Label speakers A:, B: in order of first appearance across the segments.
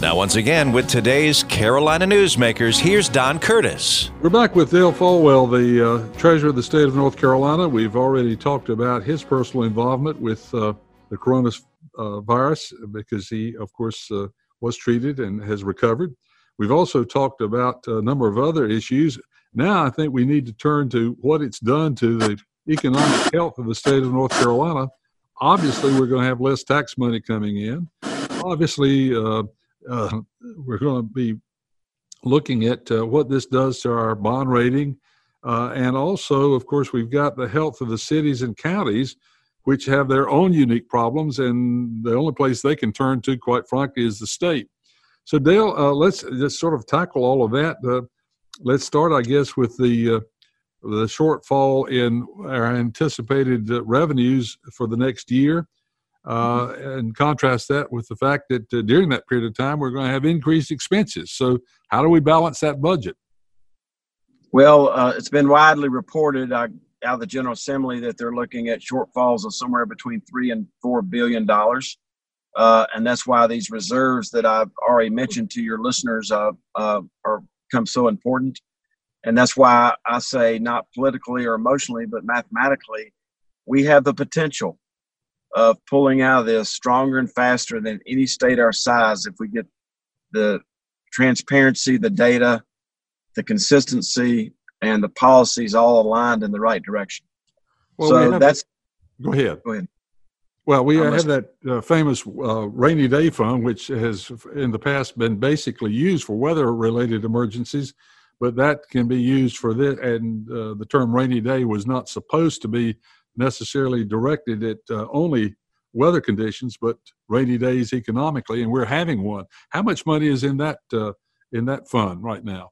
A: Now, once again, with today's Carolina Newsmakers, here's Don Curtis.
B: We're back with Dale Folwell, the uh, Treasurer of the state of North Carolina. We've already talked about his personal involvement with uh, the coronavirus because he, of course, uh, was treated and has recovered. We've also talked about a number of other issues. Now, I think we need to turn to what it's done to the economic health of the state of North Carolina. Obviously, we're going to have less tax money coming in. Obviously, uh, we're going to be looking at uh, what this does to our bond rating. Uh, and also, of course, we've got the health of the cities and counties, which have their own unique problems. And the only place they can turn to, quite frankly, is the state. So, Dale, uh, let's just sort of tackle all of that. Uh, let's start, I guess, with the uh, the shortfall in our anticipated revenues for the next year. Uh, and contrast that with the fact that uh, during that period of time we're going to have increased expenses. So, how do we balance that budget?
C: Well, uh, it's been widely reported uh, out of the General Assembly that they're looking at shortfalls of somewhere between three and four billion dollars, uh, and that's why these reserves that I've already mentioned to your listeners uh, are become so important. And that's why I say, not politically or emotionally, but mathematically, we have the potential of pulling out of this stronger and faster than any state our size if we get the transparency, the data, the consistency, and the policies all aligned in the right direction. Well, so we that's.
B: Go ahead.
C: Go ahead.
B: Well, we have that uh, famous uh, rainy day fund, which has in the past been basically used for weather-related emergencies, but that can be used for this. And uh, the term rainy day was not supposed to be necessarily directed at uh, only weather conditions, but rainy days economically, and we're having one. How much money is in that uh, in that fund right now?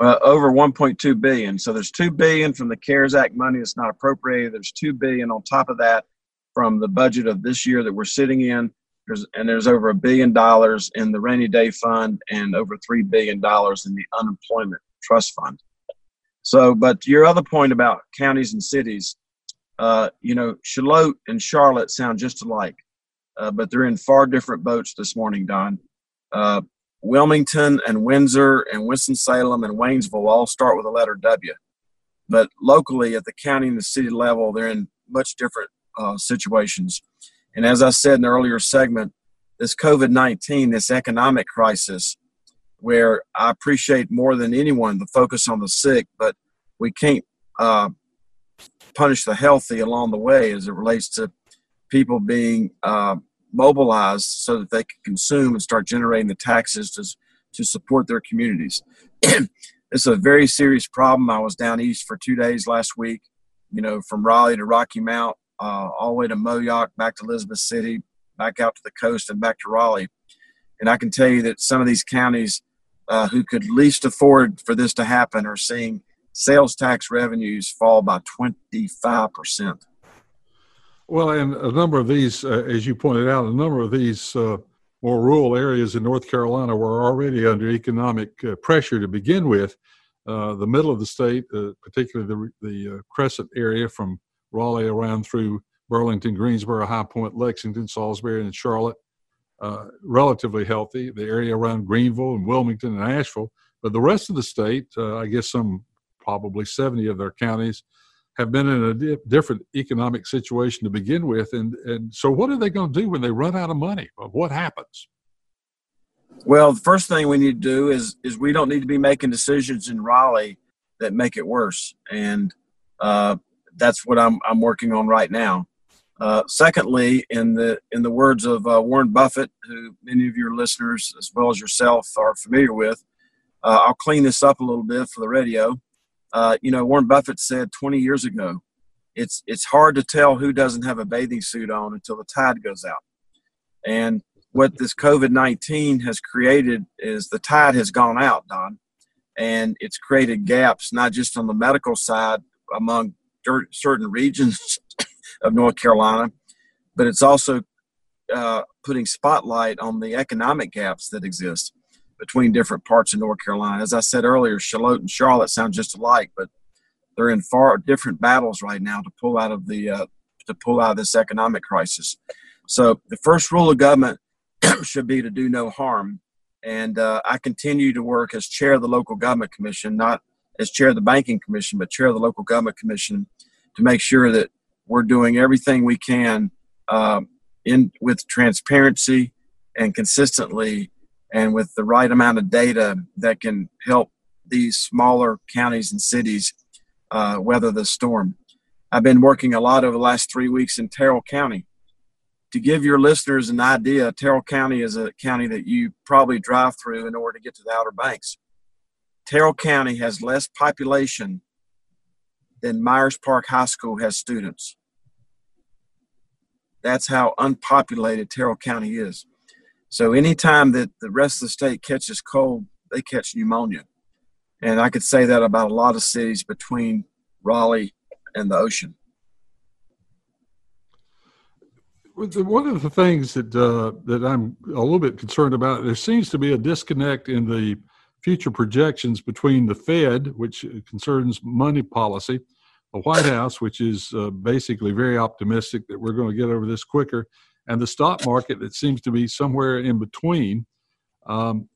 C: Uh, over 1.2 billion. So there's two billion from the CARES Act money that's not appropriated. There's two billion on top of that from the budget of this year that we're sitting in. There's, and there's over a billion dollars in the rainy day fund and over three billion dollars in the unemployment trust fund. So, but your other point about counties and cities, uh, you know, Shallotte and Charlotte sound just alike, uh, but they're in far different boats this morning, Don. Uh, Wilmington and Windsor and Winston-Salem and Waynesville all start with the letter W. But locally, at the county and the city level, they're in much different uh, situations. And as I said in the earlier segment, this COVID 19, this economic crisis, where I appreciate more than anyone the focus on the sick, but we can't uh, punish the healthy along the way as it relates to people being uh, mobilized so that they can consume and start generating the taxes to, to support their communities. it's a very serious problem. I was down east for two days last week, you know, from Raleigh to Rocky Mount, uh, all the way to Moyock, back to Elizabeth City, back out to the coast, and back to Raleigh. And I can tell you that some of these counties uh, who could least afford for this to happen are seeing sales tax revenues fall by 25%.
B: Well, and a number of these, uh, as you pointed out, a number of these uh, more rural areas in North Carolina were already under economic uh, pressure to begin with. Uh, the middle of the state, uh, particularly the, the uh, Crescent area from Raleigh around through Burlington, Greensboro, High Point, Lexington, Salisbury, and Charlotte, relatively healthy. The area around Greenville and Wilmington and Asheville. But the rest of the state, I guess some probably 70 of their counties have been in a di- different economic situation to begin with. And, and so, what are they going to do when they run out of money? What happens?
C: Well, the first thing we need to do is is we don't need to be making decisions in Raleigh that make it worse, and uh, that's what I'm I'm working on right now. Uh, secondly, in the in the words of uh, Warren Buffett, who many of your listeners as well as yourself are familiar with, uh, I'll clean this up a little bit for the radio. Uh, you know, Warren Buffett said 20 years ago, it's it's hard to tell who doesn't have a bathing suit on until the tide goes out. And what this COVID 19 has created is the tide has gone out, Don, and it's created gaps not just on the medical side among certain regions of North Carolina, but it's also uh, putting spotlight on the economic gaps that exist between different parts of North Carolina. As I said earlier, Shallotte and Charlotte sound just alike, but they're in far different battles right now to pull out of the uh, to pull out of this economic crisis. So the first rule of government should be to do no harm, And uh, I continue to work as chair of the local government commission, not as chair of the banking commission, but chair of the local government commission to make sure that we're doing everything we can um, in with transparency and consistently and with the right amount of data that can help these smaller counties and cities uh, weather the storm. I've been working a lot over the last three weeks in Tyrrell County. To give your listeners an idea, Tyrrell County is a county that you probably drive through in order to get to the Outer Banks. Tyrrell County has less population than Myers Park High School has students. That's how unpopulated Tyrrell County is. So anytime that the rest of the state catches cold, they catch pneumonia. And I could say that about a lot of cities between Raleigh and the ocean.
B: One of the things that uh, that I'm a little bit concerned about, there seems to be a disconnect in the future projections between the Fed, which concerns money policy, the White House, which is uh, basically very optimistic that we're going to get over this quicker, and the stock market that seems to be somewhere in between. Um,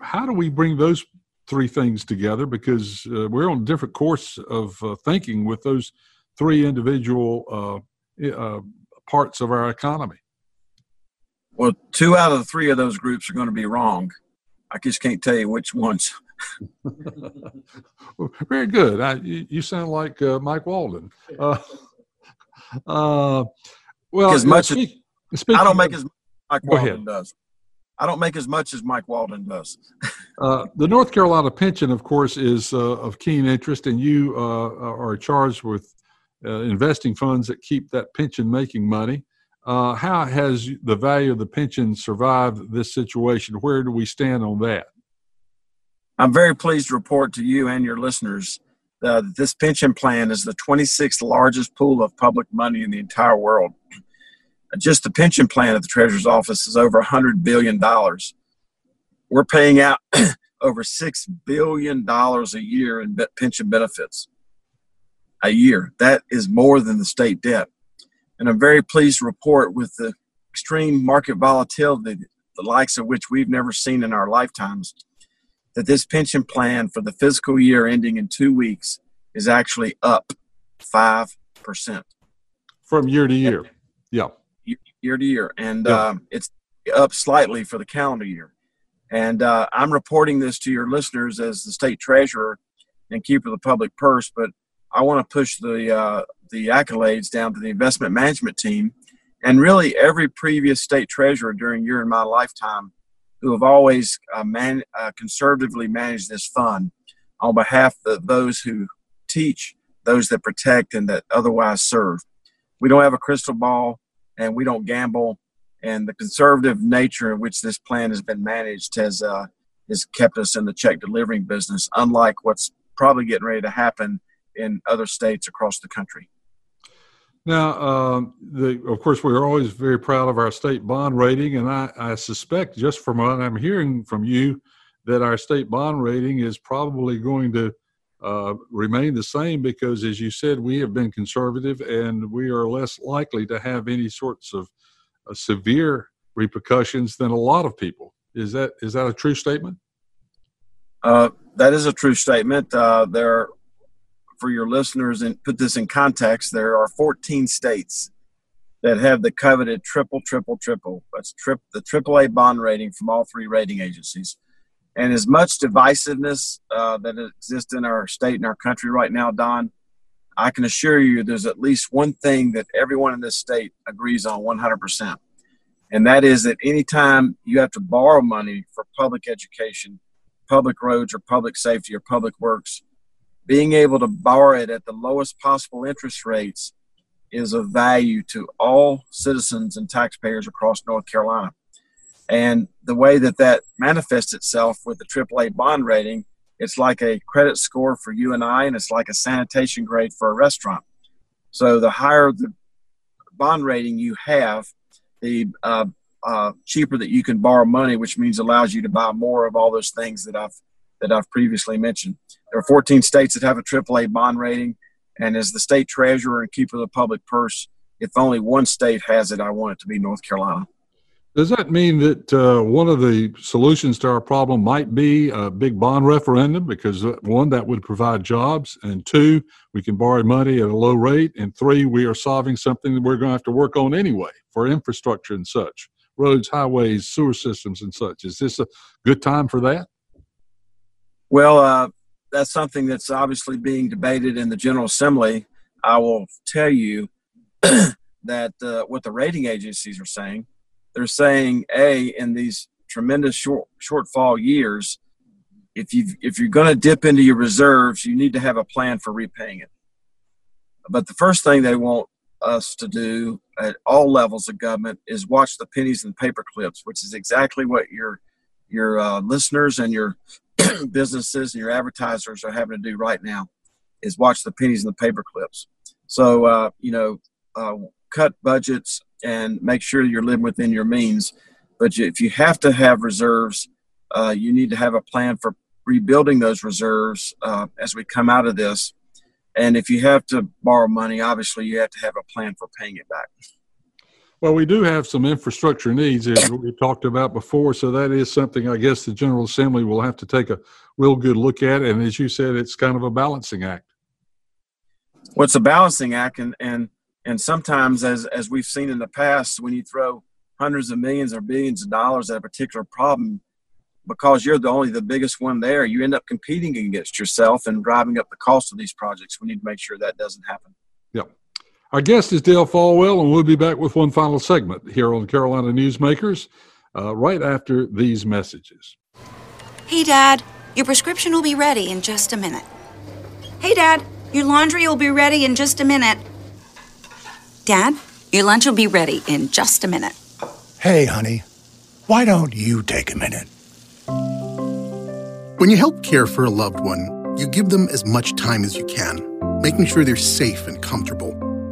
B: how do we bring those three things together? Because uh, we're on a different course of uh, thinking with those three individual uh, uh, parts of our economy.
C: Well, two out of the three of those groups are going to be wrong. I just can't tell you which ones.
B: Very good. I, you, you, sound like uh, Mike Walden. Uh, uh, well,
C: as much speak, as I don't make as Mike Walden ahead. does. I don't make as much as Mike Walden does.
B: uh, the North Carolina pension, of course, is uh, of keen interest, and you uh, are charged with uh, investing funds that keep that pension making money. Uh, how has the value of the pension survived this situation? Where do we stand on that?
C: I'm very pleased to report to you and your listeners uh, this pension plan is the 26th largest pool of public money in the entire world. Just the pension plan at the Treasurer's Office is over $100 billion. We're paying out over $6 billion a year in pension benefits a year. That is more than the state debt. And I'm very pleased to report with the extreme market volatility, the likes of which we've never seen in our lifetimes, that this pension plan for the fiscal year ending in two weeks is actually up 5%.
B: From year to year. Yeah.
C: Year, to year. And yeah. um, it's up slightly for the calendar year. And uh, I'm reporting this to your listeners as the state treasurer and keeper of the public purse, but I want to push the uh, the accolades down to the investment management team, and really every previous state treasurer during your and my lifetime, who have always uh, man, uh, conservatively managed this fund on behalf of those who teach, those that protect, and that otherwise serve. We don't have a crystal ball, and we don't gamble. And the conservative nature in which this plan has been managed has uh, has kept us in the check delivering business, unlike what's probably getting ready to happen in other states across the country.
B: Now, um, the, of course, we're always very proud of our state bond rating, and I, I, suspect, just from what I'm hearing from you, that our state bond rating is probably going to uh, remain the same because, as you said, we have been conservative and we are less likely to have any sorts of uh, severe repercussions than a lot of people. Is that is that a true statement?
C: Uh, that is a true statement. Uh, there for your listeners and put this in context, there are 14 states that have the coveted triple, triple, triple. That's trip the AAA bond rating from all three rating agencies. And as much divisiveness uh, that exists in our state and our country right now, Don, I can assure you there's at least one thing that everyone in this state agrees on 100%. And that is that anytime you have to borrow money for public education, public roads, or public safety, or public works, being able to borrow it at the lowest possible interest rates is of value to all citizens and taxpayers across North Carolina. And the way that that manifests itself with the AAA bond rating, it's like a credit score for you and I, and it's like a sanitation grade for a restaurant. So the higher the bond rating you have, the uh, uh, cheaper that you can borrow money, which means allows you to buy more of all those things that I've that I've previously mentioned. There are 14 states that have a AAA bond rating, and as the state treasurer and keeper of the public purse, if only one state has it, I want it to be North Carolina.
B: Does that mean that uh, one of the solutions to our problem might be a big bond referendum? Because uh, one, that would provide jobs, and two, we can borrow money at a low rate, and three, we are solving something that we're going to have to work on anyway for infrastructure and such roads, highways, sewer systems, and such. Is this a good time for that?
C: Well, uh, that's something that's obviously being debated in the General Assembly. I will tell you that uh, what the rating agencies are saying they're saying a in these tremendous short shortfall years if you if you're going to dip into your reserves you need to have a plan for repaying it but the first thing they want us to do at all levels of government is watch the pennies and paper clips which is exactly what your your uh, listeners and your businesses and your advertisers are having to do right now is watch the pennies and the paper clips so uh, you know uh, cut budgets and make sure you're living within your means. But if you have to have reserves, uh, you need to have a plan for rebuilding those reserves uh, as we come out of this. And if you have to borrow money, obviously you have to have a plan for paying it back.
B: Well, we do have some infrastructure needs as we talked about before, so that is something I guess the General Assembly will have to take a real good look at. And as you said, it's kind of a balancing act.
C: Well, it's a balancing act, and, and and sometimes, as as we've seen in the past, when you throw hundreds of millions or billions of dollars at a particular problem, because you're the only the biggest one there, you end up competing against yourself and driving up the cost of these projects. We need to make sure that doesn't happen.
B: Yep. Our guest is Dale Folwell, and we'll be back with one final segment here on Carolina Newsmakers uh, right after these messages.
D: Hey, Dad, your prescription will be ready in just a minute. Hey, Dad, your laundry will be ready in just a minute. Dad, your lunch will be ready in just a minute.
E: Hey, honey, why don't you take a minute? When you help care for a loved one, you give them as much time as you can, making sure they're safe and comfortable.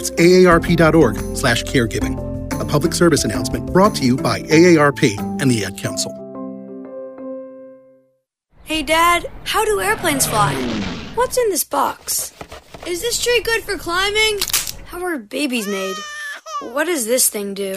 E: That's aarp.org slash caregiving. A public service announcement brought to you by AARP and the Ad Council.
F: Hey, Dad, how do airplanes fly? What's in this box? Is this tree good for climbing? How are babies made? What does this thing do?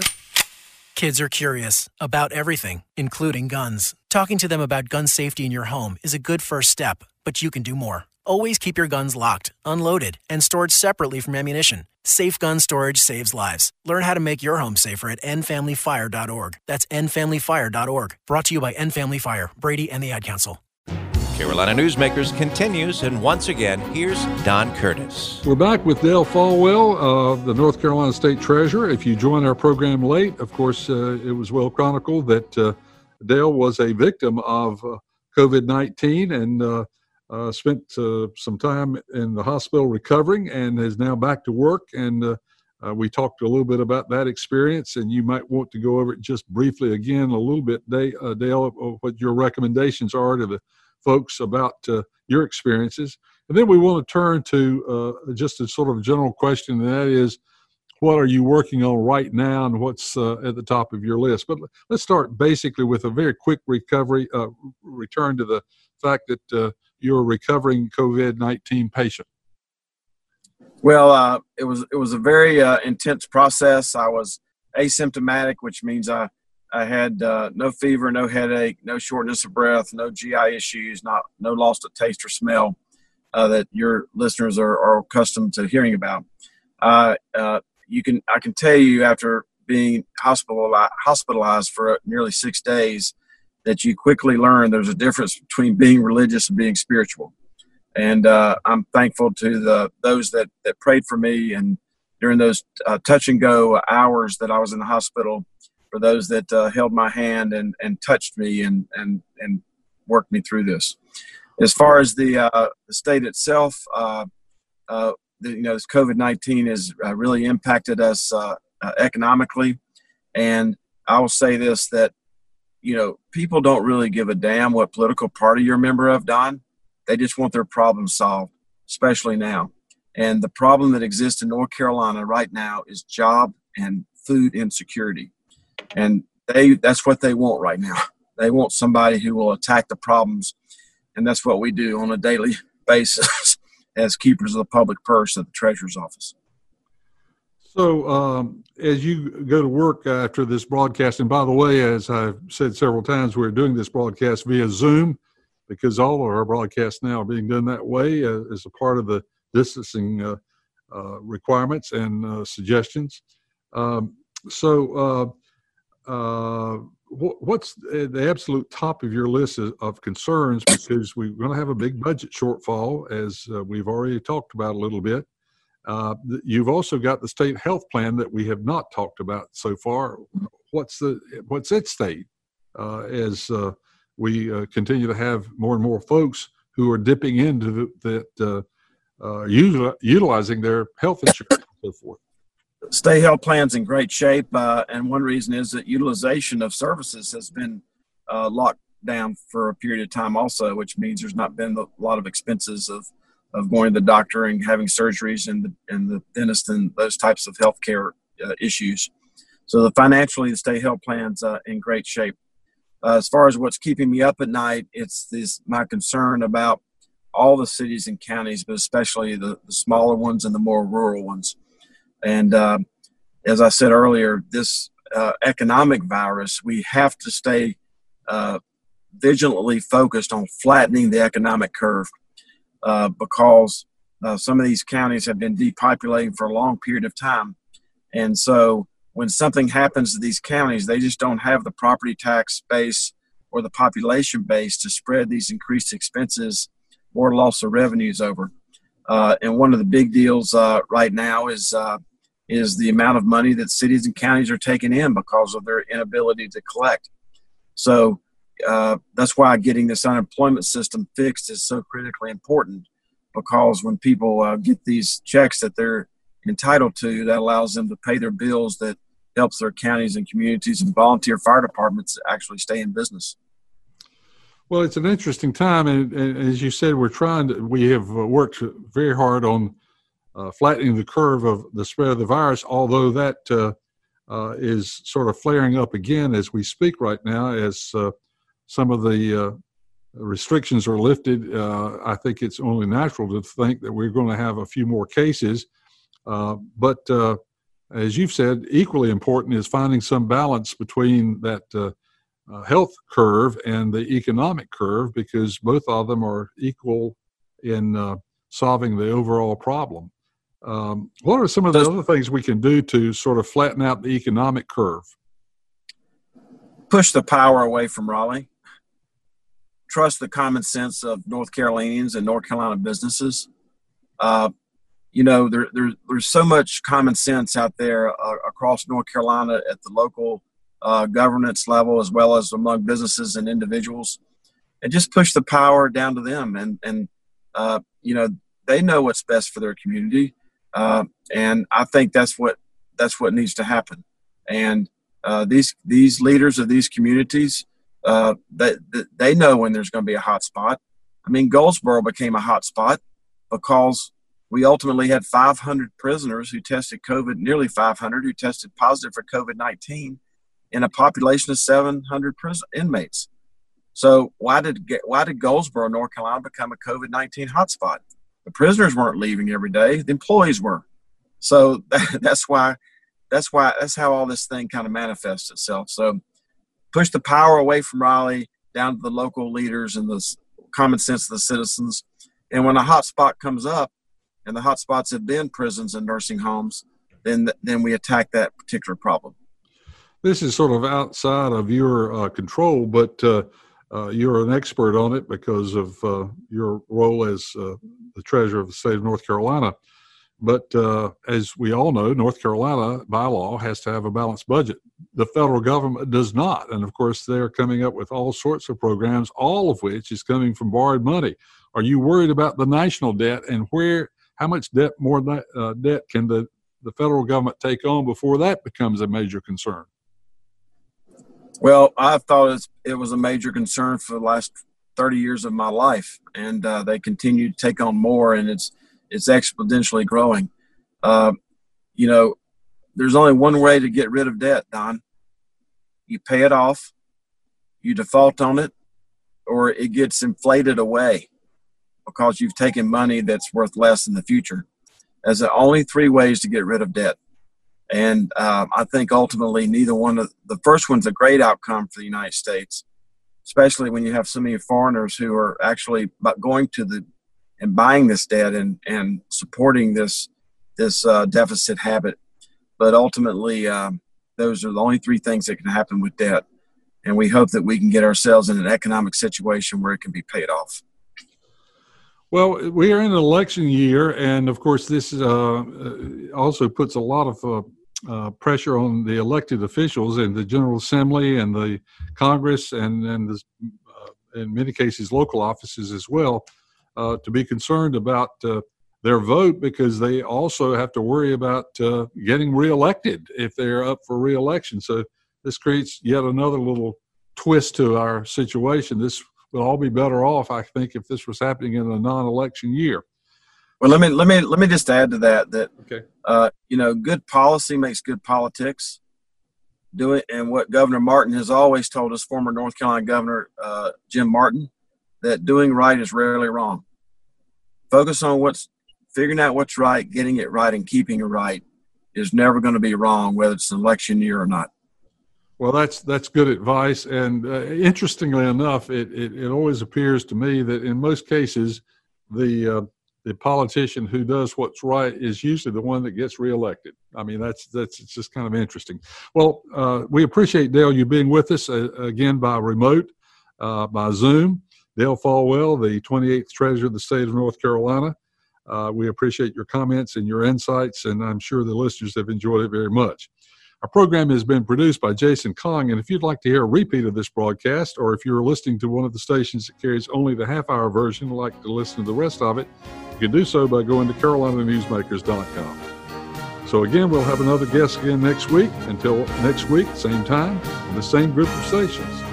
G: Kids are curious about everything, including guns. Talking to them about gun safety in your home is a good first step, but you can do more. Always keep your guns locked, unloaded, and stored separately from ammunition. Safe gun storage saves lives. Learn how to make your home safer at endfamilyfire.org. That's endfamilyfire.org. Brought to you by End Family Fire, Brady, and the Ad Council.
A: Carolina Newsmakers continues, and once again, here's Don Curtis.
B: We're back with Dale Folwell, uh, the North Carolina State Treasurer. If you join our program late, of course, uh, it was well chronicled that uh, Dale was a victim of uh, COVID 19 and uh, uh, spent some time in the hospital recovering and is now back to work. And we talked a little bit about that experience, and you might want to go over it just briefly again, a little bit, Dale, of what your recommendations are to the folks about uh, your experiences. And then we want to turn to uh, just a sort of general question, and that is, what are you working on right now, and what's uh, at the top of your list? But let's start basically with a very quick recovery, uh, return to the fact that uh, you're a recovering COVID nineteen patient.
C: Well, uh, it was it was a very intense process. I was asymptomatic, which means I I had uh, no fever, no headache, no shortness of breath, no GI issues, not no loss of taste or smell uh, that your listeners are, are, accustomed to hearing about. Uh, uh you can I can tell you after being hospitalized, hospitalized for nearly six days that you quickly learn there's a difference between being religious and being spiritual. And uh, I'm thankful to the those that that prayed for me and during those uh, touch and go hours that I was in the hospital for those that uh, held my hand and, and touched me and, and, and worked me through this. As far as the, uh, the state itself, uh, uh the, you know, COVID 19 has really impacted us economically. And I will say this that you know, people don't really give a damn what political party you're a member of, Don. They just want their problem solved, especially now. And the problem that exists in North Carolina right now is job and food insecurity. And they that's what they want right now. They want somebody who will attack the problems. And that's what we do on a daily basis as keepers of the public purse at the treasurer's office.
B: So, um, as you go to work after this broadcast, and by the way, as I've said several times, we're doing this broadcast via Zoom because all of our broadcasts now are being done that way uh, as a part of the distancing uh, uh, requirements and uh, suggestions. Um, so, uh, uh, what's the absolute top of your list of concerns? Because we're going to have a big budget shortfall, as we've already talked about a little bit. Uh, you've also got the state health plan that we have not talked about so far. What's the what's its state uh, as uh, we uh, continue to have more and more folks who are dipping into that uh, utilizing their health insurance and so forth.
C: State health plan's in great shape, and one reason is that utilization of services has been locked down for a period of time, also, which means there's not been a lot of expenses of of going to the doctor and having surgeries and the, and the dentist and those types of healthcare uh, issues. So the financially, the state health plan's uh, in great shape. Uh, as far as what's keeping me up at night, it's this my concern about all the cities and counties, but especially the, the smaller ones and the more rural ones. And uh, as I said earlier, this uh, economic virus, we have to stay uh, vigilantly focused on flattening the economic curve uh, because uh, some of these counties have been depopulating for a long period of time. And so when something happens to these counties, they just don't have the property tax base or the population base to spread these increased expenses or loss of revenues over. Uh, and one of the big deals uh, right now is uh, is the amount of money that cities and counties are taking in because of their inability to collect. So uh, that's why getting this unemployment system fixed is so critically important because when people uh, get these checks that they're entitled to, that allows them to pay their bills that helps their counties and communities and volunteer fire departments actually stay in business.
B: Well, it's an interesting time, and, and as you said, we're trying to. We have worked very hard on uh, flattening the curve of the spread of the virus. Although that uh, uh, is sort of flaring up again as we speak right now, as uh, some of the uh, restrictions are lifted, uh, I think it's only natural to think that we're going to have a few more cases. Uh, but uh, as you've said, equally important is finding some balance between that uh, uh, health curve and the economic curve because both of them are equal in solving the overall problem. Um, what are some of the other things we can do to sort of flatten out the economic curve?
C: Push the power away from Raleigh trust the common sense of North Carolinians and North Carolina businesses. Uh, you know, there, there, there's so much common sense out there uh, across North Carolina at the local uh, governance level, as well as among businesses and individuals, and just push the power down to them. And and uh, you know, they know what's best for their community, uh, and I think that's what that's what needs to happen. And uh, these these leaders of these communities uh, they, they know when there's going to be a hot spot. I mean, Goldsboro became a hot spot because we ultimately had 500 prisoners who tested COVID, nearly 500 who tested positive for COVID 19 in a population of 700 prison inmates. So why did why did Goldsboro, North Carolina, become a COVID 19 hotspot? The prisoners weren't leaving every day; the employees were. So that's why that's why that's how all this thing kind of manifests itself. So push the power away from Raleigh down to the local leaders and the common sense of the citizens. And when a hot spot comes up, and the hot spots have been prisons and nursing homes, then then we attack that particular problem.
B: This is sort of outside of your uh, control, but uh, uh, you're an expert on it because of uh, your role as uh, the treasurer of the state of North Carolina. But uh, as we all know, North Carolina by law has to have a balanced budget. The federal government does not. And of course, they're coming up with all sorts of programs, all of which is coming from borrowed money. Are you worried about the national debt and where, how much debt, more uh, debt can the, the federal government take on before that becomes a major concern?
C: Well, I thought it was a major concern for the last 30 years of my life, and uh, they continue to take on more, and it's it's exponentially growing. Uh, you know, there's only one way to get rid of debt, Don. You pay it off, you default on it, or it gets inflated away because you've taken money that's worth less in the future. As the only three ways to get rid of debt. And um, I think ultimately, neither one of the first one's a great outcome for the United States, especially when you have so many foreigners who are actually going to the and buying this debt and and supporting this this uh, deficit habit. But ultimately, um, those are the only three things that can happen with debt. And we hope that we can get ourselves in an economic situation where it can be paid off.
B: Well, we are in an election year, and of course, this uh, also puts a lot of uh, uh, pressure on the elected officials and the General Assembly and the Congress, and and uh, in many cases local offices as well, uh, to be concerned about uh, their vote because they also have to worry about getting reelected if they're up for reelection. So this creates yet another little twist to our situation. This we'll all be better off, I think, if this was happening in a non-election year.
C: Well, let me let me let me just add to that that okay. uh, you know, good policy makes good politics. Do it, and what Governor Martin has always told us, former North Carolina Governor uh, Jim Martin, that doing right is rarely wrong. Focus on what's figuring out what's right, getting it right, and keeping it right is never going to be wrong, whether it's an election year or not.
B: Well, that's that's good advice. And uh, interestingly enough, it, it, it always appears to me that in most cases, the uh, the politician who does what's right is usually the one that gets reelected. I mean, that's that's it's just kind of interesting. Well, uh, we appreciate Dale you being with us uh, again by remote, uh, by Zoom. Dale Folwell, the 28th Treasurer of the State of North Carolina. Uh, we appreciate your comments and your insights, and I'm sure the listeners have enjoyed it very much. Our program has been produced by Jason Kong, and if you'd like to hear a repeat of this broadcast, or if you're listening to one of the stations that carries only the half hour version and like to listen to the rest of it, you can do so by going to carolinanewsmakers.com. So, again, we'll have another guest again next week. Until next week, same time, on the same group of stations.